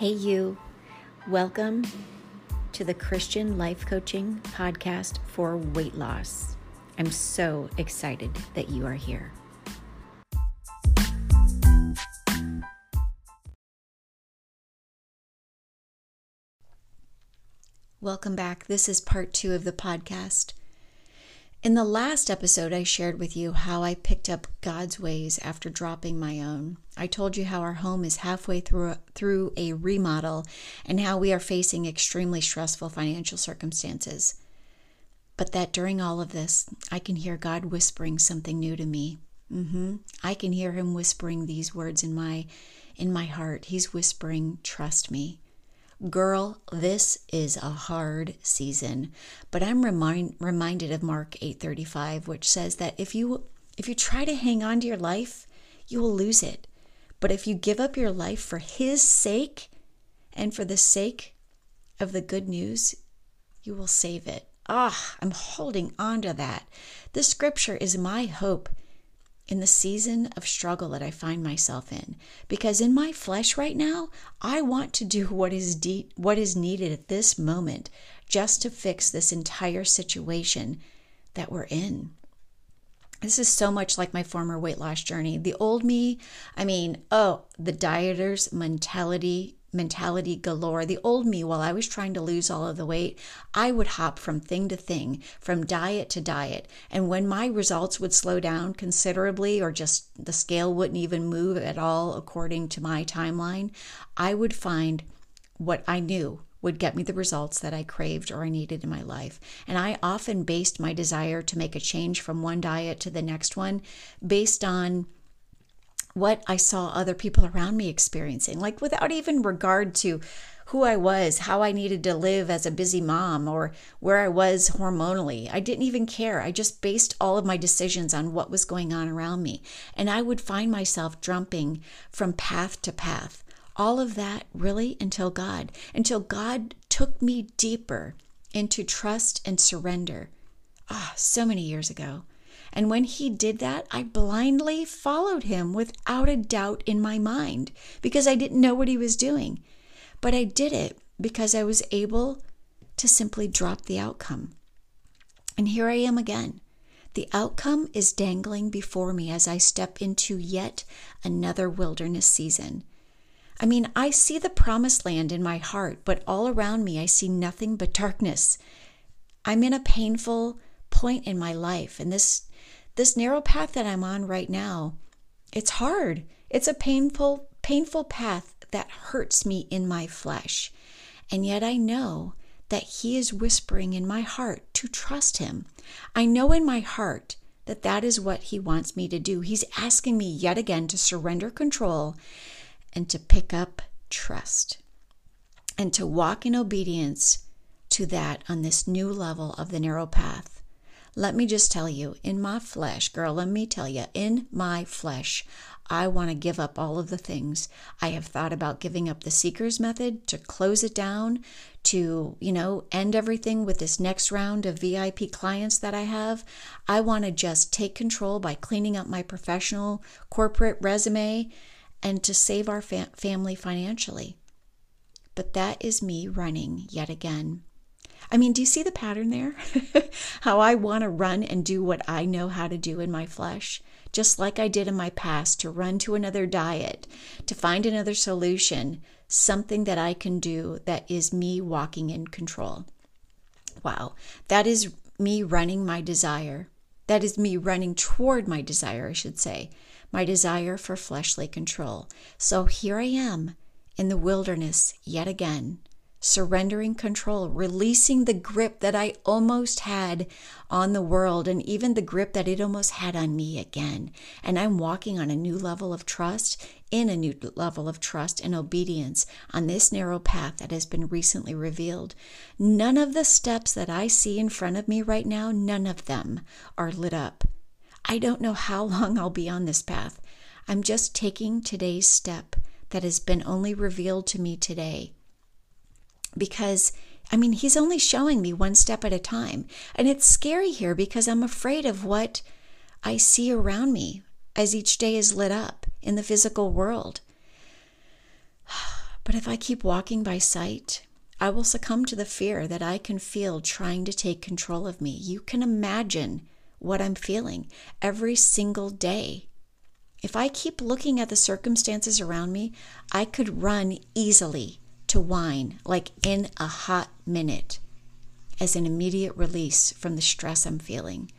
Hey, you. Welcome to the Christian Life Coaching Podcast for Weight Loss. I'm so excited that you are here. Welcome back. This is part two of the podcast. In the last episode, I shared with you how I picked up God's ways after dropping my own. I told you how our home is halfway through a, through a remodel and how we are facing extremely stressful financial circumstances. But that during all of this, I can hear God whispering something new to me. Mm-hmm. I can hear Him whispering these words in my in my heart. He's whispering, "Trust me." Girl, this is a hard season, but I'm remind, reminded of Mark 8:35 which says that if you if you try to hang on to your life, you will lose it. But if you give up your life for his sake and for the sake of the good news, you will save it. Ah, I'm holding on to that. This scripture is my hope in the season of struggle that I find myself in. Because in my flesh right now, I want to do what is de- what is needed at this moment just to fix this entire situation that we're in. This is so much like my former weight loss journey. The old me, I mean, oh, the dieter's mentality mentality galore. The old me, while I was trying to lose all of the weight, I would hop from thing to thing, from diet to diet. And when my results would slow down considerably, or just the scale wouldn't even move at all according to my timeline, I would find what I knew would get me the results that I craved or I needed in my life. And I often based my desire to make a change from one diet to the next one based on what I saw other people around me experiencing, like without even regard to who I was, how I needed to live as a busy mom, or where I was hormonally. I didn't even care. I just based all of my decisions on what was going on around me. And I would find myself jumping from path to path. All of that really until God, until God took me deeper into trust and surrender. Ah, oh, so many years ago. And when he did that, I blindly followed him without a doubt in my mind because I didn't know what he was doing. But I did it because I was able to simply drop the outcome. And here I am again. The outcome is dangling before me as I step into yet another wilderness season. I mean, I see the promised land in my heart, but all around me I see nothing but darkness. I'm in a painful point in my life, and this this narrow path that I'm on right now, it's hard. It's a painful, painful path that hurts me in my flesh. And yet I know that He is whispering in my heart to trust Him. I know in my heart that that is what He wants me to do. He's asking me yet again to surrender control and to pick up trust and to walk in obedience to that on this new level of the narrow path. Let me just tell you, in my flesh, girl, let me tell you, in my flesh, I want to give up all of the things. I have thought about giving up the seeker's method to close it down, to, you know, end everything with this next round of VIP clients that I have. I want to just take control by cleaning up my professional corporate resume and to save our fa- family financially. But that is me running yet again I mean, do you see the pattern there? how I want to run and do what I know how to do in my flesh, just like I did in my past to run to another diet, to find another solution, something that I can do that is me walking in control. Wow, that is me running my desire. That is me running toward my desire, I should say, my desire for fleshly control. So here I am in the wilderness yet again surrendering control, releasing the grip that I almost had on the world and even the grip that it almost had on me again. And I'm walking on a new level of trust, in a new level of trust and obedience on this narrow path that has been recently revealed. None of the steps that I see in front of me right now, none of them are lit up. I don't know how long I'll be on this path. I'm just taking today's step that has been only revealed to me today because I mean, he's only showing me one step at a time. And it's scary here because I'm afraid of what I see around me as each day is lit up in the physical world. But if I keep walking by sight, I will succumb to the fear that I can feel trying to take control of me. You can imagine what I'm feeling every single day. If I keep looking at the circumstances around me, I could run easily to wine like in a hot minute as an immediate release from the stress I'm feeling.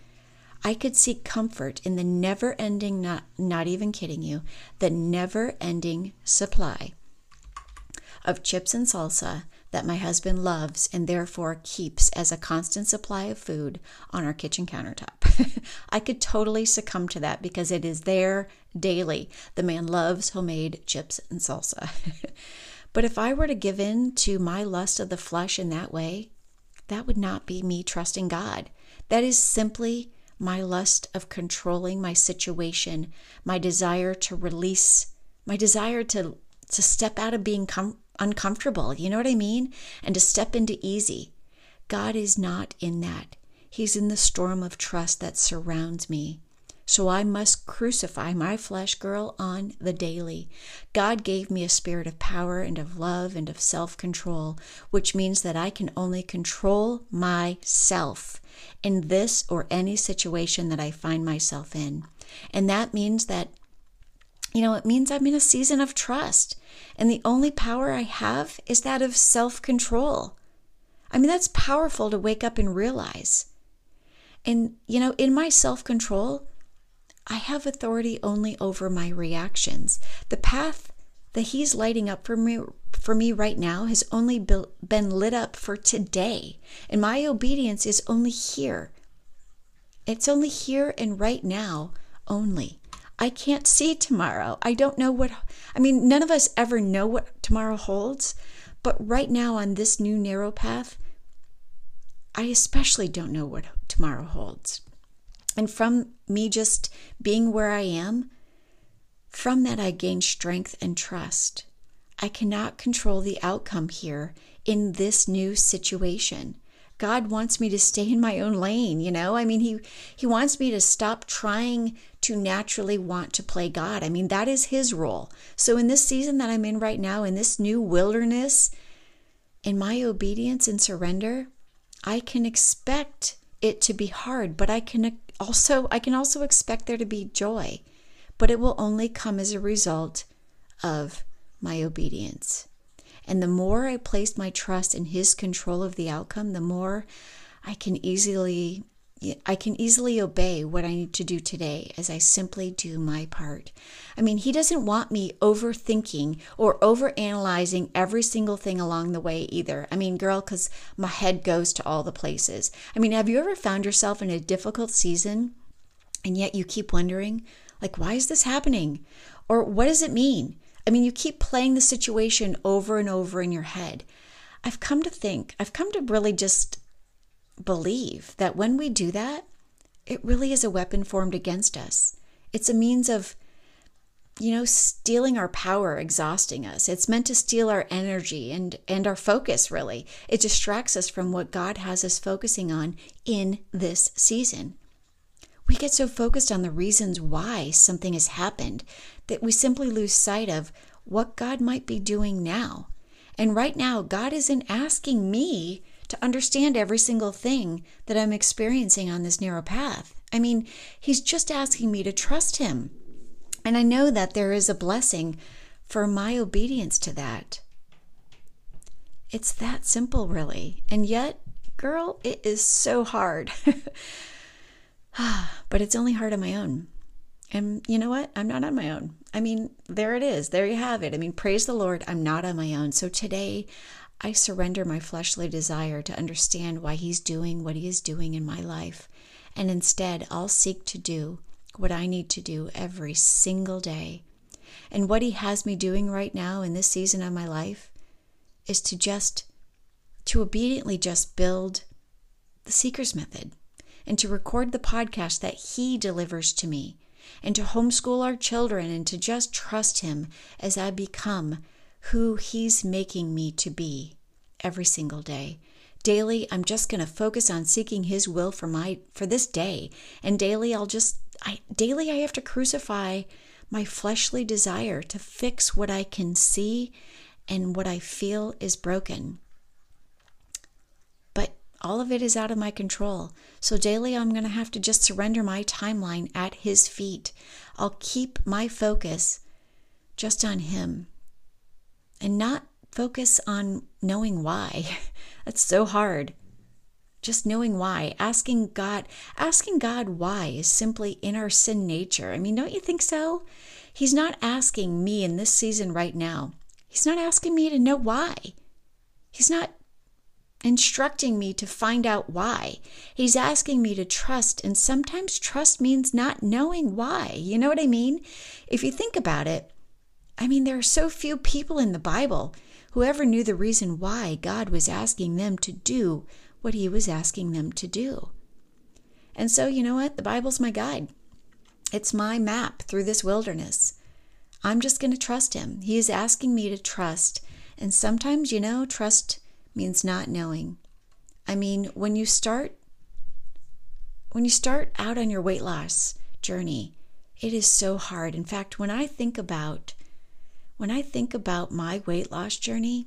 I could seek comfort in the never ending, not, not even kidding you, the never ending supply of chips and salsa that my husband loves and therefore keeps as a constant supply of food on our kitchen countertop. I could totally succumb to that because it is there daily. The man loves homemade chips and salsa. but if I were to give in to my lust of the flesh in that way, that would not be me trusting God. That is simply my lust of controlling my situation, my desire to release, my desire to to step out of being com- uncomfortable, you know what I mean? And to step into easy. God is not in that. He's in the storm of trust that surrounds me. So I must crucify my flesh girl on the daily. God gave me a spirit of power and of love and of self control, which means that I can only control myself in this or any situation that I find myself in. And that means that you know, it means I'm in a season of trust. And the only power I have is that of self control. I mean, that's powerful to wake up and realize. And, you know, in my self control, I have authority only over my reactions. The path that He's lighting up for me, for me right now has only been lit up for today. And my obedience is only here. It's only here and right now only. I can't see tomorrow. I don't know what, I mean, none of us ever know what tomorrow holds. But right now on this new narrow path, I especially don't know what tomorrow holds. And from me just being where I am, from that I gain strength and trust. I cannot control the outcome here in this new situation. God wants me to stay in my own lane, you know? I mean, he he wants me to stop trying to naturally want to play God. I mean, that is his role. So in this season that I'm in right now in this new wilderness, in my obedience and surrender, I can expect it to be hard, but I can also I can also expect there to be joy. But it will only come as a result of my obedience. And the more I place my trust in his control of the outcome, the more I can easily I can easily obey what I need to do today as I simply do my part. I mean, he doesn't want me overthinking or overanalyzing every single thing along the way either. I mean, girl, because my head goes to all the places. I mean, have you ever found yourself in a difficult season and yet you keep wondering, like, why is this happening? Or what does it mean? I mean, you keep playing the situation over and over in your head. I've come to think, I've come to really just believe that when we do that, it really is a weapon formed against us. It's a means of, you know, stealing our power, exhausting us. It's meant to steal our energy and, and our focus, really. It distracts us from what God has us focusing on in this season. We get so focused on the reasons why something has happened that we simply lose sight of what God might be doing now. And right now, God isn't asking me to understand every single thing that I'm experiencing on this narrow path. I mean, He's just asking me to trust Him. And I know that there is a blessing for my obedience to that. It's that simple, really. And yet, girl, it is so hard. but it's only hard on my own. And you know what? I'm not on my own. I mean, there it is. There you have it. I mean, praise the Lord, I'm not on my own. So today, I surrender my fleshly desire to understand why He's doing what He is doing in my life. And instead, I'll seek to do what I need to do every single day. And what He has me doing right now in this season of my life is to just, to obediently just build the Seeker's Method and to record the podcast that He delivers to me, and to homeschool our children and to just trust Him as I become who He's making me to be every single day. Daily, I'm just going to focus on seeking His will for my for this day, and daily, I'll just I daily I have to crucify my fleshly desire to fix what I can see and what I feel is broken. But all of it is out of my control. So daily, I'm going to have to just surrender my timeline at His feet. I'll keep my focus just on Him and not focus on knowing why. That's so hard. Just knowing why, asking God, asking God why is simply in our sin nature. I mean, don't you think so? He's not asking me in this season right now. He's not asking me to know why. He's not instructing me to find out why. He's asking me to trust, and sometimes trust means not knowing why. You know what I mean? If you think about it, I mean, there are so few people in the Bible who ever knew the reason why God was asking them to do what He was asking them to do. And so, you know what? The Bible's my guide, it's my map through this wilderness. I'm just going to trust Him. He is asking me to trust. And sometimes, you know, trust means not knowing. I mean, when you start when you start out on your weight loss journey, it is so hard. In fact, when I think about when I think about my weight loss journey,